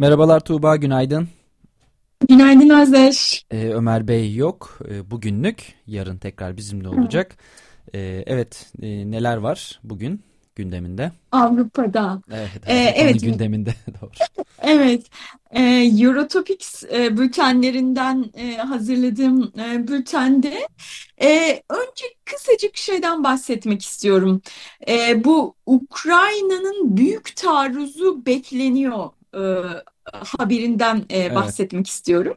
Merhabalar Tuğba, günaydın. Günaydın Özdeş. Ee, Ömer Bey yok ee, bugünlük, yarın tekrar bizimle olacak. Ee, evet, e, neler var bugün gündeminde? Avrupa'da. Evet, ee, evet. gündeminde doğru. evet, e, Eurotopics e, bültenlerinden e, hazırladığım e, bültende e, önce kısacık şeyden bahsetmek istiyorum. E, bu Ukrayna'nın büyük taarruzu bekleniyor e, haberinden e, bahsetmek evet. istiyorum.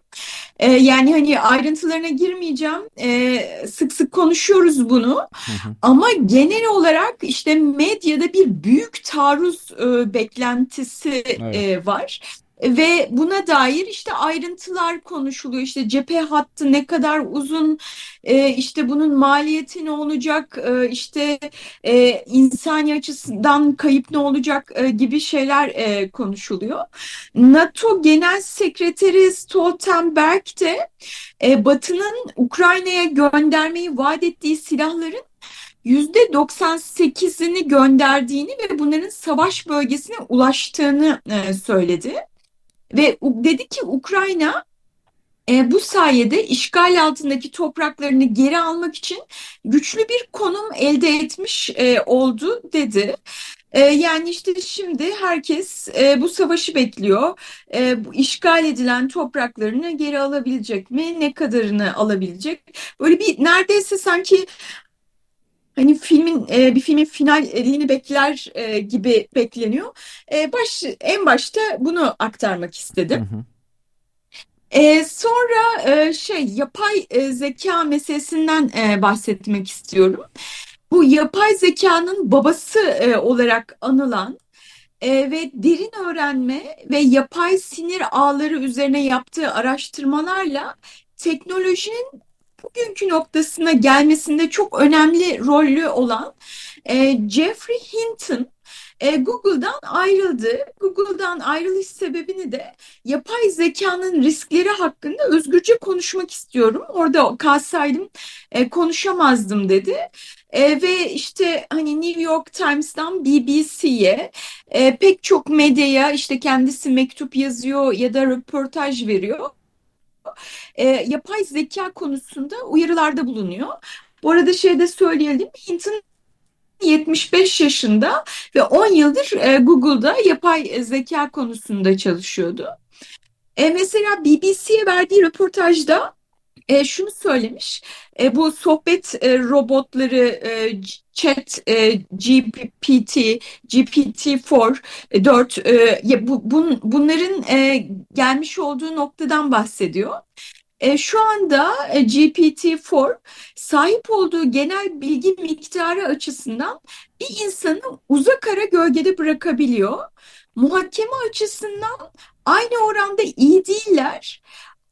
E, yani hani ayrıntılarına girmeyeceğim. E, sık sık konuşuyoruz bunu. Hı hı. Ama genel olarak işte medyada bir büyük taarruz e, beklentisi evet. e, var. Ve buna dair işte ayrıntılar konuşuluyor. İşte cephe hattı ne kadar uzun, e, işte bunun maliyeti ne olacak, e, işte e, insani açısından kayıp ne olacak e, gibi şeyler konuşuluyor. NATO Genel Sekreteri Stoltenberg de Batı'nın Ukrayna'ya göndermeyi vaat ettiği silahların %98'ini gönderdiğini ve bunların savaş bölgesine ulaştığını söyledi. Ve dedi ki Ukrayna e, bu sayede işgal altındaki topraklarını geri almak için güçlü bir konum elde etmiş e, oldu dedi. E, yani işte şimdi herkes e, bu savaşı bekliyor. E, bu işgal edilen topraklarını geri alabilecek mi? Ne kadarını alabilecek? Böyle bir neredeyse sanki hani filmin e, bir filmin finalini bekler e, gibi bekleniyor. E, baş en başta bunu aktarmak istedim. Hı hı. E, sonra e, şey yapay e, zeka meselesinden e, bahsetmek istiyorum. Bu yapay zekanın babası e, olarak anılan e, ve derin öğrenme ve yapay sinir ağları üzerine yaptığı araştırmalarla teknolojinin bugünkü noktasına gelmesinde çok önemli rollü olan e, Jeffrey Hinton e, Google'dan ayrıldı. Google'dan ayrılış sebebini de yapay zekanın riskleri hakkında özgürce konuşmak istiyorum. Orada kalsaydım e, konuşamazdım dedi. E, ve işte hani New York Times'dan BBC'ye e, pek çok medyaya işte kendisi mektup yazıyor ya da röportaj veriyor e, yapay zeka konusunda uyarılarda bulunuyor. Bu arada şey de söyleyelim, Hint'in 75 yaşında ve 10 yıldır e, Google'da yapay zeka konusunda çalışıyordu. E, mesela BBC'ye verdiği röportajda e, şunu söylemiş. E, bu sohbet e, robotları e, chat e, GPT, GPT-4 e, 4 e, bu, bun, bunların e, gelmiş olduğu noktadan bahsediyor. E, şu anda e, GPT-4 sahip olduğu genel bilgi miktarı açısından bir insanı uzak ara gölgede bırakabiliyor. Muhakeme açısından aynı oranda iyi değiller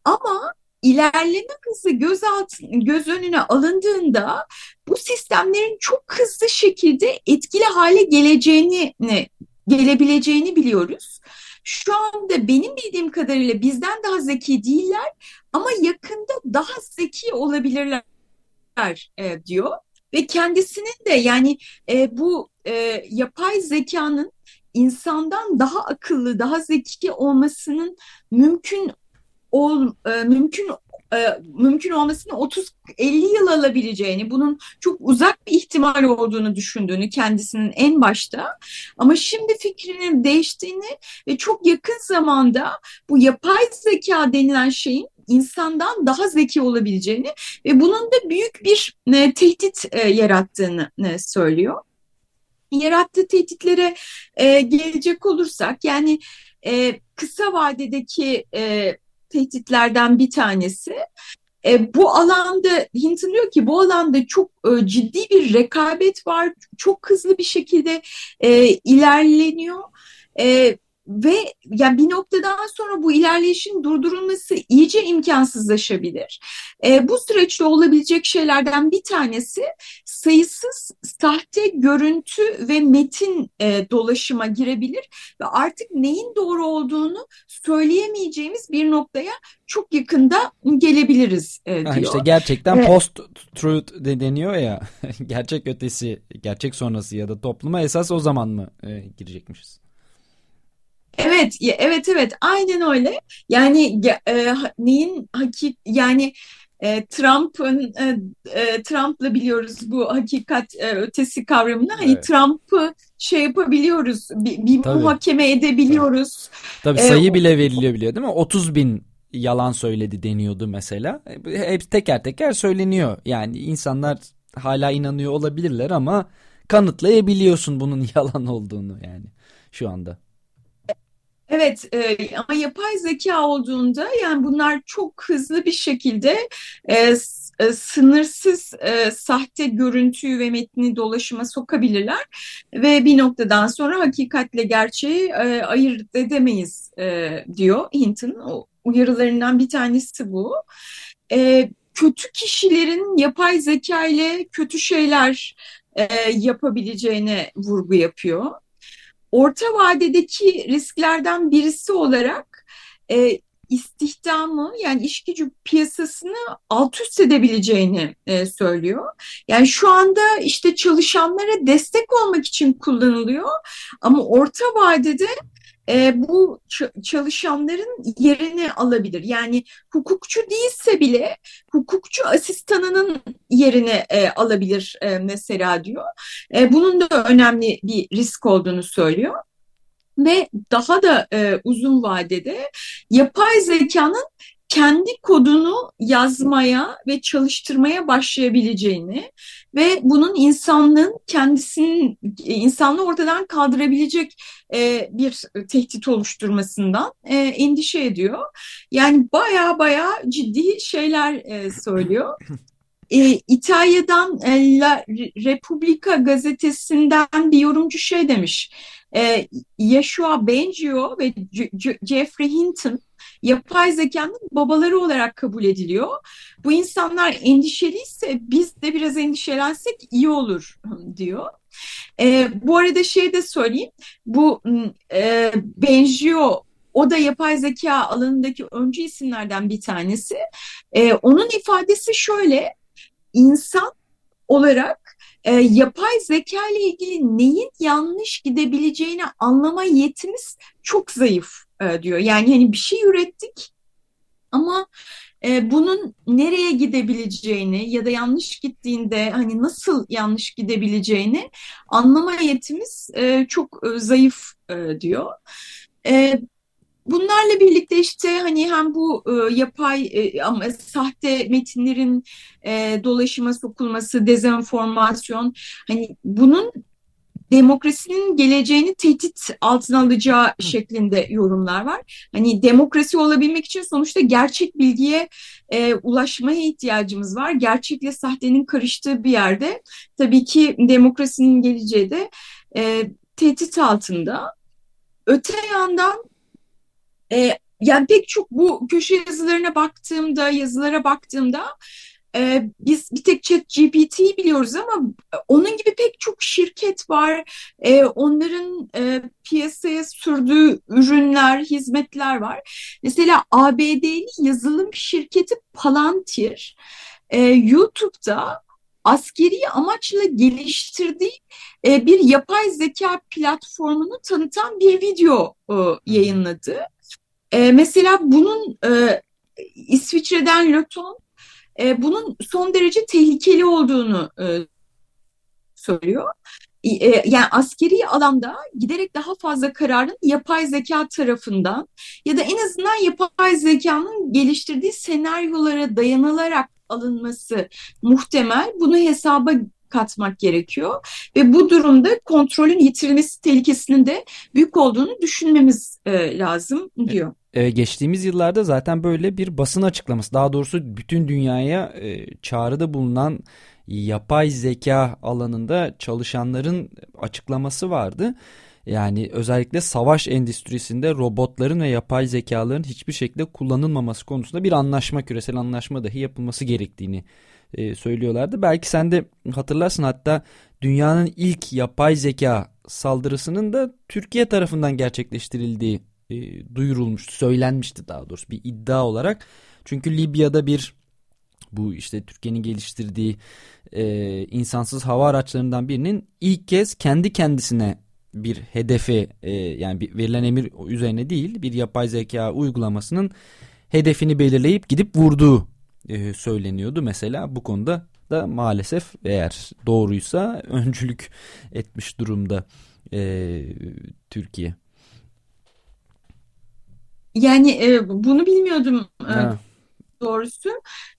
ama ilerleme hızı göz, göz önüne alındığında bu sistemlerin çok hızlı şekilde etkili hale geleceğini gelebileceğini biliyoruz. Şu anda benim bildiğim kadarıyla bizden daha zeki değiller ama yakında daha zeki olabilirler e, diyor. Ve kendisinin de yani e, bu e, yapay zekanın insandan daha akıllı, daha zeki olmasının mümkün ol, e, mümkün e, mümkün olmasını 30-50 yıl alabileceğini, bunun çok uzak bir ihtimal olduğunu düşündüğünü kendisinin en başta ama şimdi fikrinin değiştiğini ve çok yakın zamanda bu yapay zeka denilen şeyin insandan daha zeki olabileceğini ve bunun da büyük bir e, tehdit e, yarattığını söylüyor. Yarattığı tehditlere gelecek olursak yani kısa vadedeki tehditlerden bir tanesi e, bu alanda Hinton diyor ki bu alanda çok e, ciddi bir rekabet var. Çok hızlı bir şekilde e, ilerleniyor. E, ve yani bir noktadan sonra bu ilerleyişin durdurulması iyice imkansızlaşabilir. E, bu süreçte olabilecek şeylerden bir tanesi sayısız sahte görüntü ve metin e, dolaşıma girebilir ve artık neyin doğru olduğunu söyleyemeyeceğimiz bir noktaya çok yakında gelebiliriz e, diyor. Ha işte gerçekten evet. post truth de deniyor ya gerçek ötesi, gerçek sonrası ya da topluma esas o zaman mı e, girecekmişiz? Evet, evet, evet, aynen öyle. Yani e, neyin hakik yani e, Trump'ın e, e, Trump'la biliyoruz bu hakikat e, ötesi kavramını. Hani evet. Trump'ı şey yapabiliyoruz, bir, bir muhakeme edebiliyoruz. Tabii e, sayı ee, bile veriliyor biliyor değil mi? 30 bin yalan söyledi deniyordu mesela. Hep teker teker söyleniyor. Yani insanlar hala inanıyor olabilirler ama kanıtlayabiliyorsun bunun yalan olduğunu yani şu anda. Evet e, ama yapay zeka olduğunda yani bunlar çok hızlı bir şekilde e, e, sınırsız e, sahte görüntüyü ve metni dolaşıma sokabilirler ve bir noktadan sonra hakikatle gerçeği e, ayırt edemeyiz e, diyor Hinton. uyarılarından bir tanesi bu. E, kötü kişilerin yapay zeka ile kötü şeyler e, yapabileceğine vurgu yapıyor orta vadedeki risklerden birisi olarak e, istihdamı yani iş gücü piyasasını alt üst edebileceğini e, söylüyor. Yani şu anda işte çalışanlara destek olmak için kullanılıyor ama orta vadede e, bu çalışanların yerini alabilir. Yani hukukçu değilse bile hukukçu asistanının yerini e, alabilir e, mesela diyor. E, bunun da önemli bir risk olduğunu söylüyor ve daha da e, uzun vadede yapay zekanın kendi kodunu yazmaya ve çalıştırmaya başlayabileceğini ve bunun insanlığın kendisinin insanlığı ortadan kaldırabilecek e, bir tehdit oluşturmasından e, endişe ediyor. Yani baya baya ciddi şeyler e, söylüyor. E, İtalya'dan e, La Repubblica gazetesinden bir yorumcu şey demiş. E, Yeshua Bengio ve J Jeffrey Hinton yapay zekanın babaları olarak kabul ediliyor. Bu insanlar endişeliyse biz de biraz endişelensek iyi olur diyor. E, bu arada şey de söyleyeyim. Bu e, Benjio o da yapay zeka alanındaki öncü isimlerden bir tanesi. E, onun ifadesi şöyle. İnsan olarak e, yapay zeka ile ilgili neyin yanlış gidebileceğini anlama yetimiz çok zayıf e, diyor. Yani hani bir şey ürettik ama e, bunun nereye gidebileceğini ya da yanlış gittiğinde hani nasıl yanlış gidebileceğini anlama yetimiz e, çok e, zayıf e, diyor. E, Bunlarla birlikte işte hani hem bu e, yapay e, ama sahte metinlerin e, dolaşıma sokulması, dezenformasyon hani bunun demokrasinin geleceğini tehdit altına alacağı Hı. şeklinde yorumlar var. Hani demokrasi olabilmek için sonuçta gerçek bilgiye e, ulaşmaya ihtiyacımız var. Gerçekle sahtenin karıştığı bir yerde tabii ki demokrasinin geleceği de e, tehdit altında. Öte yandan e, yani pek çok bu köşe yazılarına baktığımda, yazılara baktığımda e, biz bir tek chat GPT'yi biliyoruz ama onun gibi pek çok şirket var. E, onların e, piyasaya sürdüğü ürünler, hizmetler var. Mesela ABD'li yazılım şirketi Palantir e, YouTube'da askeri amaçla geliştirdiği e, bir yapay zeka platformunu tanıtan bir video e, yayınladı. E, mesela bunun e, İsviçre'den Löton e, bunun son derece tehlikeli olduğunu e, söylüyor. E, yani askeri alanda giderek daha fazla kararın yapay zeka tarafından ya da en azından yapay zekanın geliştirdiği senaryolara dayanılarak alınması muhtemel. Bunu hesaba katmak gerekiyor. Ve bu durumda kontrolün yitirilmesi tehlikesinin de büyük olduğunu düşünmemiz e, lazım diyor. Ee, geçtiğimiz yıllarda zaten böyle bir basın açıklaması daha doğrusu bütün dünyaya e, çağrıda bulunan yapay zeka alanında çalışanların açıklaması vardı. Yani özellikle savaş endüstrisinde robotların ve yapay zekaların hiçbir şekilde kullanılmaması konusunda bir anlaşma, küresel anlaşma dahi yapılması gerektiğini e, söylüyorlardı. Belki sen de hatırlarsın hatta dünyanın ilk yapay zeka saldırısının da Türkiye tarafından gerçekleştirildiği e, duyurulmuştu, söylenmişti daha doğrusu bir iddia olarak. Çünkü Libya'da bir bu işte Türkiye'nin geliştirdiği e, insansız hava araçlarından birinin ilk kez kendi kendisine bir hedefi e, yani bir verilen emir üzerine değil bir yapay zeka uygulamasının hedefini belirleyip gidip vurduğu e, söyleniyordu. Mesela bu konuda da maalesef eğer doğruysa öncülük etmiş durumda e, Türkiye. Yani e, bunu bilmiyordum e, doğrusu.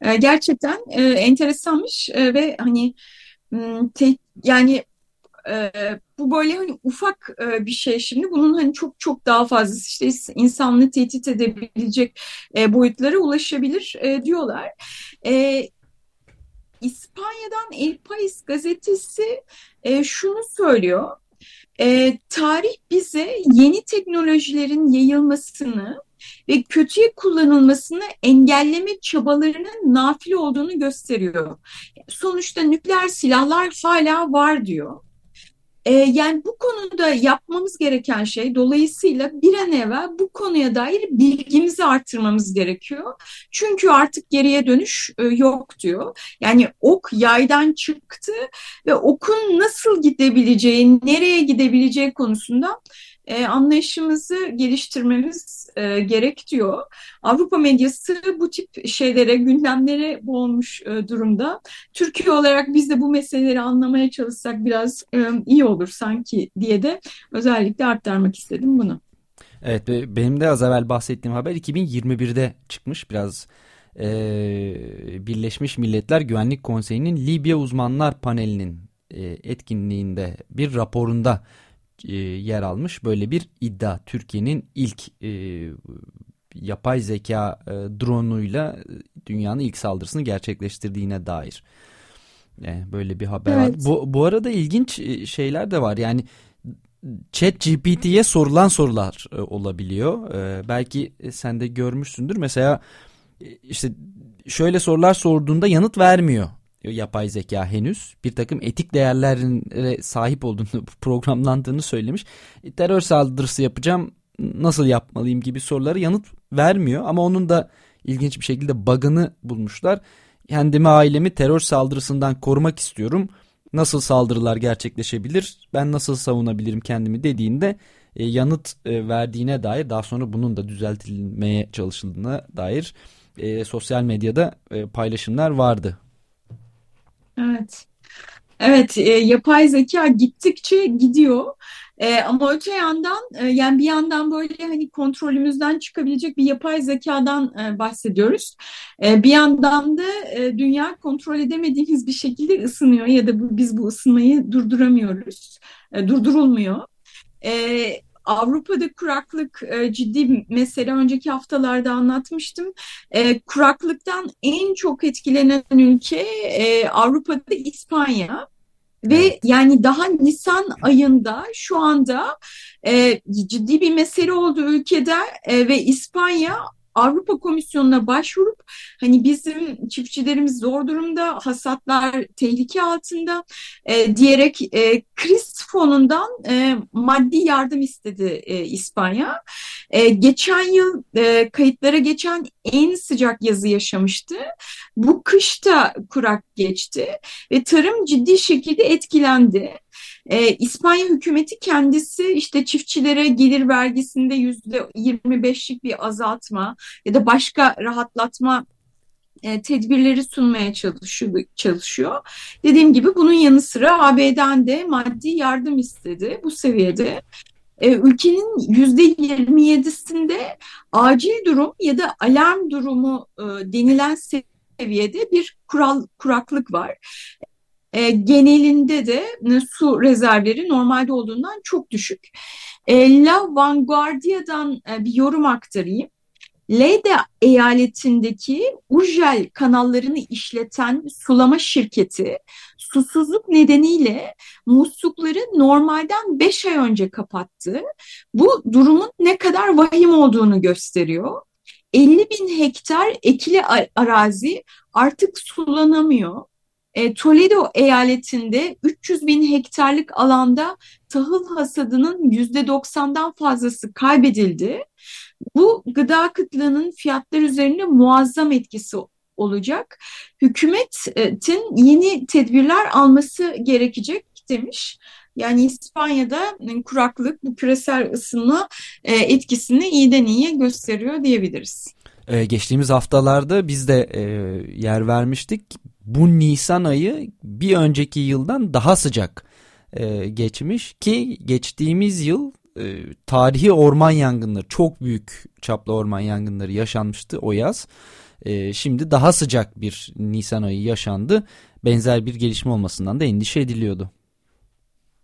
E, gerçekten e, enteresanmış e, ve hani te, yani e, bu böyle hani ufak e, bir şey şimdi bunun hani çok çok daha fazlası işte insanlığı tehdit edebilecek e, boyutlara ulaşabilir e, diyorlar. E, İspanya'dan El País gazetesi e, şunu söylüyor. E, tarih bize yeni teknolojilerin yayılmasını ve kötüye kullanılmasını engelleme çabalarının nafile olduğunu gösteriyor. Sonuçta nükleer silahlar hala var diyor. E, yani bu konuda yapmamız gereken şey dolayısıyla bir an evvel bu konuya dair bilgimizi arttırmamız gerekiyor. Çünkü artık geriye dönüş e, yok diyor. Yani ok yaydan çıktı ve okun nasıl gidebileceği, nereye gidebileceği konusunda e, anlayışımızı geliştirmemiz e, gerek diyor. Avrupa medyası bu tip şeylere, gündemlere boğulmuş e, durumda. Türkiye olarak biz de bu meseleleri anlamaya çalışsak biraz e, iyi olur sanki diye de özellikle aktarmak istedim bunu. Evet benim de az evvel bahsettiğim haber 2021'de çıkmış biraz e, Birleşmiş Milletler Güvenlik Konseyi'nin Libya Uzmanlar Paneli'nin e, etkinliğinde bir raporunda e, yer almış böyle bir iddia. Türkiye'nin ilk e, yapay zeka e, drone'uyla dünyanın ilk saldırısını gerçekleştirdiğine dair. E, böyle bir haber evet. var. Bu, bu arada ilginç e, şeyler de var. Yani Chat GPT'ye sorulan sorular e, olabiliyor. E, belki sen de görmüşsündür. Mesela e, işte şöyle sorular sorduğunda yanıt vermiyor yapay zeka henüz bir takım etik değerlere sahip olduğunu programlandığını söylemiş. E, terör saldırısı yapacağım nasıl yapmalıyım gibi soruları yanıt vermiyor ama onun da ilginç bir şekilde bug'ını bulmuşlar. Kendimi ailemi terör saldırısından korumak istiyorum. Nasıl saldırılar gerçekleşebilir? Ben nasıl savunabilirim kendimi dediğinde e, yanıt e, verdiğine dair daha sonra bunun da düzeltilmeye çalışıldığına dair e, sosyal medyada e, paylaşımlar vardı Evet. Evet, e, yapay zeka gittikçe gidiyor. E, ama öte yandan e, yani bir yandan böyle hani kontrolümüzden çıkabilecek bir yapay zekadan e, bahsediyoruz. E, bir yandan da e, dünya kontrol edemediğimiz bir şekilde ısınıyor ya da bu, biz bu ısınmayı durduramıyoruz. E, durdurulmuyor. E, Avrupa'da kuraklık e, ciddi mesele. Önceki haftalarda anlatmıştım. E, kuraklıktan en çok etkilenen ülke e, Avrupa'da İspanya. Ve yani daha Nisan ayında şu anda e, ciddi bir mesele oldu ülkede e, ve İspanya Avrupa Komisyonu'na başvurup hani bizim çiftçilerimiz zor durumda, hasatlar tehlike altında e, diyerek e, kriz fonundan e, maddi yardım istedi e, İspanya. E, geçen yıl e, kayıtlara geçen en sıcak yazı yaşamıştı. Bu kışta kurak geçti ve tarım ciddi şekilde etkilendi. E, İspanya hükümeti kendisi işte çiftçilere gelir vergisinde yüzde 25'lik bir azaltma ya da başka rahatlatma e, tedbirleri sunmaya çalışıyor, çalışıyor. Dediğim gibi bunun yanı sıra AB'den de maddi yardım istedi bu seviyede. E, ülkenin yüzde 27'sinde acil durum ya da alarm durumu e, denilen seviyede bir kural kuraklık var. E, genelinde de e, su rezervleri normalde olduğundan çok düşük. E, La Vanguardia'dan e, bir yorum aktarayım. Leyde eyaletindeki Ujel kanallarını işleten sulama şirketi susuzluk nedeniyle muslukları normalden 5 ay önce kapattı. Bu durumun ne kadar vahim olduğunu gösteriyor. 50 bin hektar ekili arazi artık sulanamıyor. E, Toledo eyaletinde 300 bin hektarlık alanda tahıl hasadının %90'dan fazlası kaybedildi. Bu gıda kıtlığının fiyatlar üzerinde muazzam etkisi olacak. Hükümetin yeni tedbirler alması gerekecek demiş. Yani İspanya'da kuraklık bu küresel ısınma e, etkisini iyiden iyiye gösteriyor diyebiliriz. Ee, geçtiğimiz haftalarda biz de e, yer vermiştik. Bu Nisan ayı bir önceki yıldan daha sıcak e, geçmiş ki geçtiğimiz yıl e, tarihi orman yangınları çok büyük çaplı orman yangınları yaşanmıştı o yaz. E, şimdi daha sıcak bir Nisan ayı yaşandı. Benzer bir gelişme olmasından da endişe ediliyordu.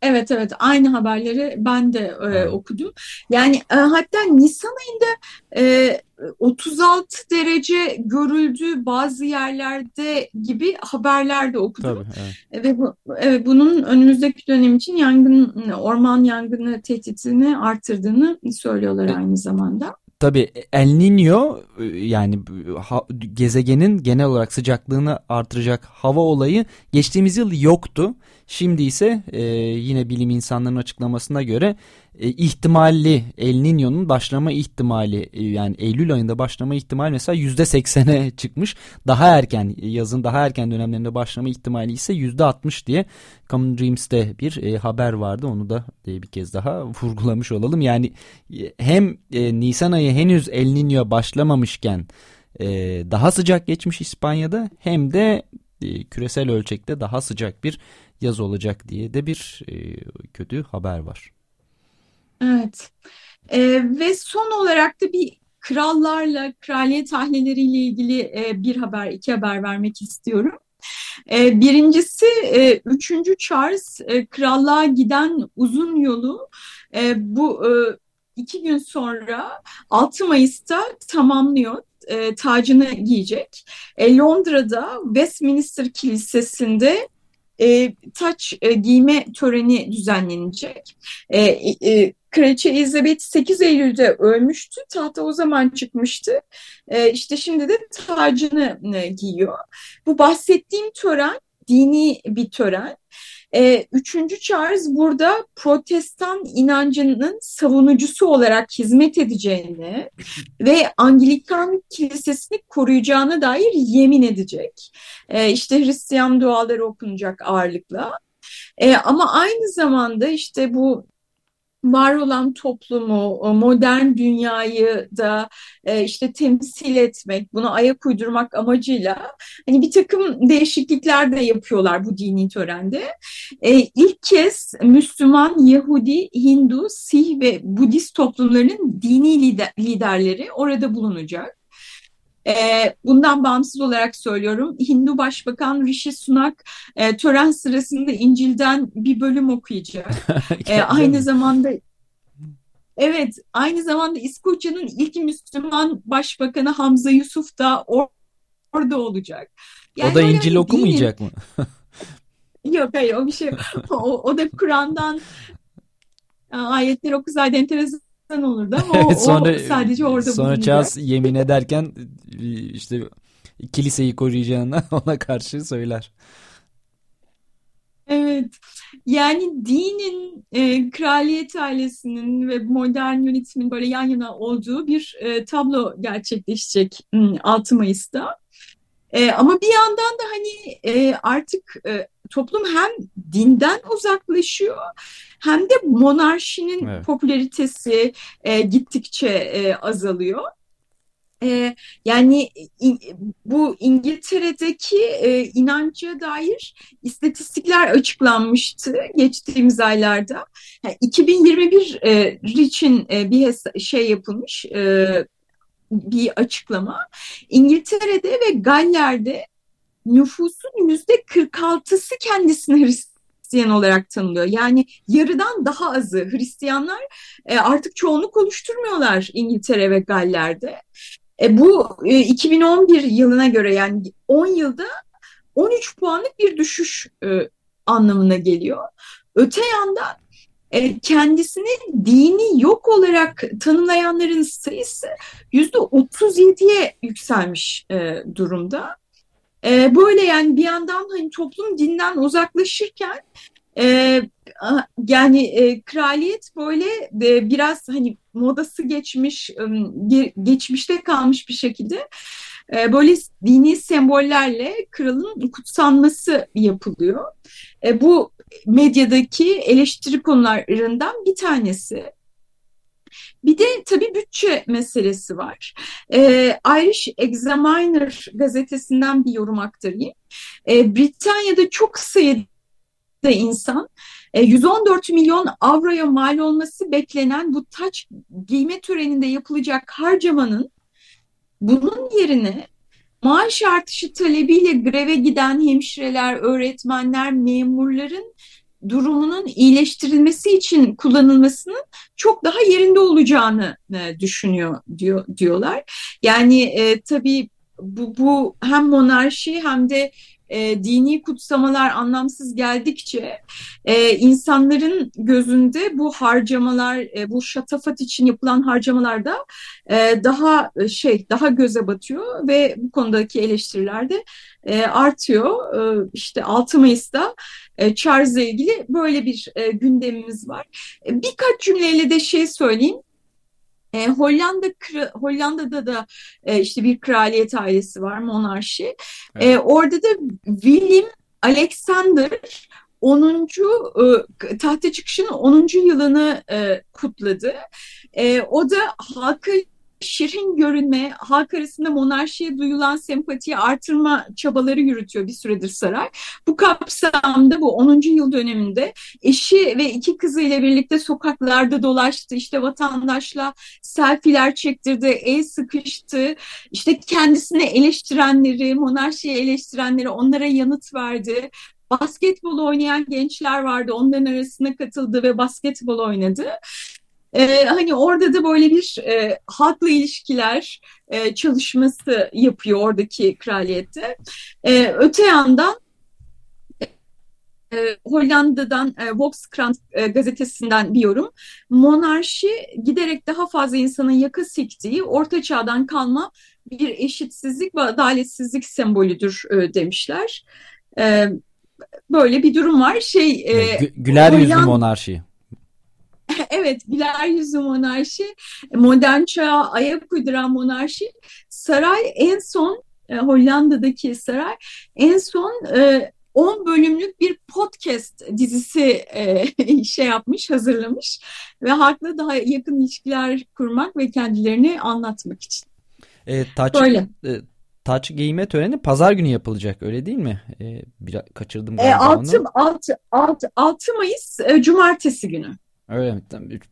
Evet evet aynı haberleri ben de e, okudum. Yani e, hatta Nisan ayında e, 36 derece görüldü bazı yerlerde gibi haberler de okudum. Tabii, evet. Ve bu, evet, bunun önümüzdeki dönem için yangın orman yangını tehditini artırdığını söylüyorlar aynı zamanda. Tabii El Niño e, yani ha, gezegenin genel olarak sıcaklığını artıracak hava olayı geçtiğimiz yıl yoktu. Şimdi ise e, yine bilim insanlarının açıklamasına göre e, ihtimalli El Niño'nun başlama ihtimali e, yani Eylül ayında başlama ihtimali mesela yüzde seksene çıkmış. Daha erken yazın daha erken dönemlerinde başlama ihtimali ise yüzde altmış diye Common Dreams'te bir e, haber vardı. Onu da e, bir kez daha vurgulamış olalım. Yani e, hem e, Nisan ayı henüz El Niño başlamamışken e, daha sıcak geçmiş İspanya'da hem de e, küresel ölçekte daha sıcak bir yaz olacak diye de bir e, kötü haber var. Evet e, ve son olarak da bir krallarla, kraliyet aileleriyle ilgili e, bir haber, iki haber vermek istiyorum. E, birincisi e, 3. Charles krallığa giden uzun yolu bu iki gün sonra 6 Mayıs'ta tamamlıyor e, tacını giyecek. Londra'da Westminster Kilisesi'nde e, taç e, giyme töreni düzenlenecek. E, e, Kraliçe Elizabeth 8 Eylül'de ölmüştü. Tahta o zaman çıkmıştı. E, işte şimdi de tacını e, giyiyor. Bu bahsettiğim tören dini bir tören. E, üçüncü Charles burada protestan inancının savunucusu olarak hizmet edeceğini ve Anglikan kilisesini koruyacağına dair yemin edecek. E, işte Hristiyan duaları okunacak ağırlıkla. E, ama aynı zamanda işte bu var olan toplumu, modern dünyayı da e, işte temsil etmek, buna ayak uydurmak amacıyla hani bir takım değişiklikler de yapıyorlar bu dini törende. E, ilk kez Müslüman, Yahudi, Hindu, Sih ve Budist toplumlarının dini lider, liderleri orada bulunacak. E, bundan bağımsız olarak söylüyorum. Hindu Başbakan Rishi Sunak e, tören sırasında İncil'den bir bölüm okuyacak. e, aynı zamanda Evet, aynı zamanda İskoçya'nın ilk Müslüman Başbakanı Hamza Yusuf da or orada olacak. Yani o da İncil okumayacak mı? Yok hayır o bir şey. o, o da Kur'an'dan ayetler okusaydı enteresan insan olurdu ama o, sonra, o sadece orada Sonra bulunacak. Charles yemin ederken işte kiliseyi koruyacağını ona karşı söyler. Evet. Yani dinin, e, kraliyet ailesinin ve modern yönetimin böyle yan yana olduğu bir e, tablo gerçekleşecek 6 Mayıs'ta. E, ama bir yandan da hani e, artık e, toplum hem dinden uzaklaşıyor hem de monarşinin evet. popülaritesi e, gittikçe e, azalıyor. E, yani in, bu İngiltere'deki e, inanca dair istatistikler açıklanmıştı geçtiğimiz aylarda. Yani 2021 e, için e, bir şey yapılmış e, bir açıklama. İngiltere'de ve Galler'de nüfusun yüzde 46'sı kendisini Hristiyan olarak tanımlıyor. Yani yarıdan daha azı Hristiyanlar e, artık çoğunluk oluşturmuyorlar İngiltere ve Galler'de. E, bu e, 2011 yılına göre yani 10 yılda 13 puanlık bir düşüş e, anlamına geliyor. Öte yandan e, kendisini dini yok olarak tanımlayanların sayısı yüzde 37'ye yükselmiş e, durumda. E, böyle yani bir yandan hani toplum dinden uzaklaşırken e, yani e, kraliyet böyle e, biraz hani modası geçmiş, e, geçmişte kalmış bir şekilde e, böyle dini sembollerle kralın kutsanması yapılıyor. E, bu medyadaki eleştiri konularından bir tanesi. Bir de tabii bütçe meselesi var. Ee, Irish Examiner gazetesinden bir yorum aktarayım. Ee, Britanya'da çok sayıda insan 114 e, milyon avroya mal olması beklenen bu taç giyme töreninde yapılacak harcamanın bunun yerine maaş artışı talebiyle greve giden hemşireler, öğretmenler, memurların durumunun iyileştirilmesi için kullanılmasının çok daha yerinde olacağını e, düşünüyor diyor diyorlar. Yani e, tabii bu, bu hem monarşi hem de e, dini kutsamalar anlamsız geldikçe e, insanların gözünde bu harcamalar, e, bu şatafat için yapılan harcamalar da e, daha e, şey, daha göze batıyor ve bu konudaki eleştiriler de e, artıyor. E, işte 6 Mayıs'ta e, Charles'la ilgili böyle bir e, gündemimiz var. E, birkaç cümleyle de şey söyleyeyim. E, Hollanda Hollanda'da da e, işte bir kraliyet ailesi var, monarşi. E, evet. E, orada da William Alexander 10. E, tahta çıkışının 10. yılını e, kutladı. E, o da halka şirin görünme, halk arasında monarşiye duyulan sempatiyi artırma çabaları yürütüyor bir süredir saray. Bu kapsamda bu 10. yıl döneminde eşi ve iki kızıyla birlikte sokaklarda dolaştı. İşte vatandaşla selfiler çektirdi, el sıkıştı. İşte kendisini eleştirenleri, monarşiyi eleştirenleri onlara yanıt verdi basketbol oynayan gençler vardı. Onların arasına katıldı ve basketbol oynadı. Ee, hani orada da böyle bir e, halkla ilişkiler e, çalışması yapıyor oradaki kraliyette. E, öte yandan e, Hollanda'dan e, Volkskrant e, gazetesinden bir yorum. Monarşi giderek daha fazla insanın yaka siktiği orta çağdan kalma bir eşitsizlik ve adaletsizlik sembolüdür e, demişler. E, böyle bir durum var. Şey e, Güler yüzlü Hollanda... monarşi. evet güler yüzlü monarşi, modern çağa ayak uyduran monarşi. Saray en son e, Hollanda'daki saray en son e, 10 bölümlük bir podcast dizisi e, şey yapmış, hazırlamış ve halkla daha yakın ilişkiler kurmak ve kendilerini anlatmak için. E, taç, Böyle. E, taç giyme töreni pazar günü yapılacak öyle değil mi? E, biraz kaçırdım galiba e, 6, onu. 6, 6, 6 Mayıs e, Cumartesi günü. Öyle mi?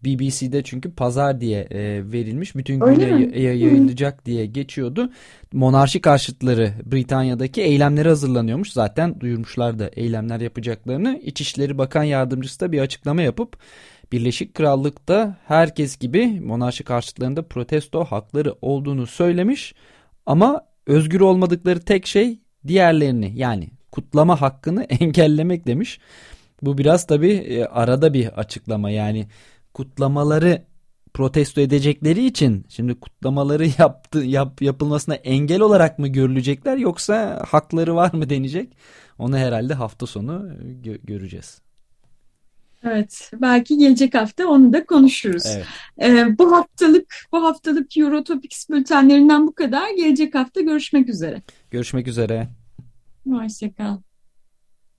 BBC'de çünkü pazar diye e, verilmiş. Bütün gün yay, yayılacak diye geçiyordu. Monarşi karşıtları Britanya'daki eylemleri hazırlanıyormuş. Zaten duyurmuşlar da eylemler yapacaklarını. İçişleri Bakan Yardımcısı da bir açıklama yapıp Birleşik Krallık'ta herkes gibi monarşi karşıtlarında protesto hakları olduğunu söylemiş. Ama özgür olmadıkları tek şey diğerlerini yani kutlama hakkını engellemek demiş. Bu biraz tabii e, arada bir açıklama yani kutlamaları protesto edecekleri için şimdi kutlamaları yaptı yap, yapılmasına engel olarak mı görülecekler yoksa hakları var mı denecek? Onu herhalde hafta sonu e, gö göreceğiz. Evet, belki gelecek hafta onu da konuşuruz. Evet. Ee, bu haftalık bu haftalık Eurotopics bültenlerinden bu kadar. Gelecek hafta görüşmek üzere. Görüşmek üzere. Hoşçakal.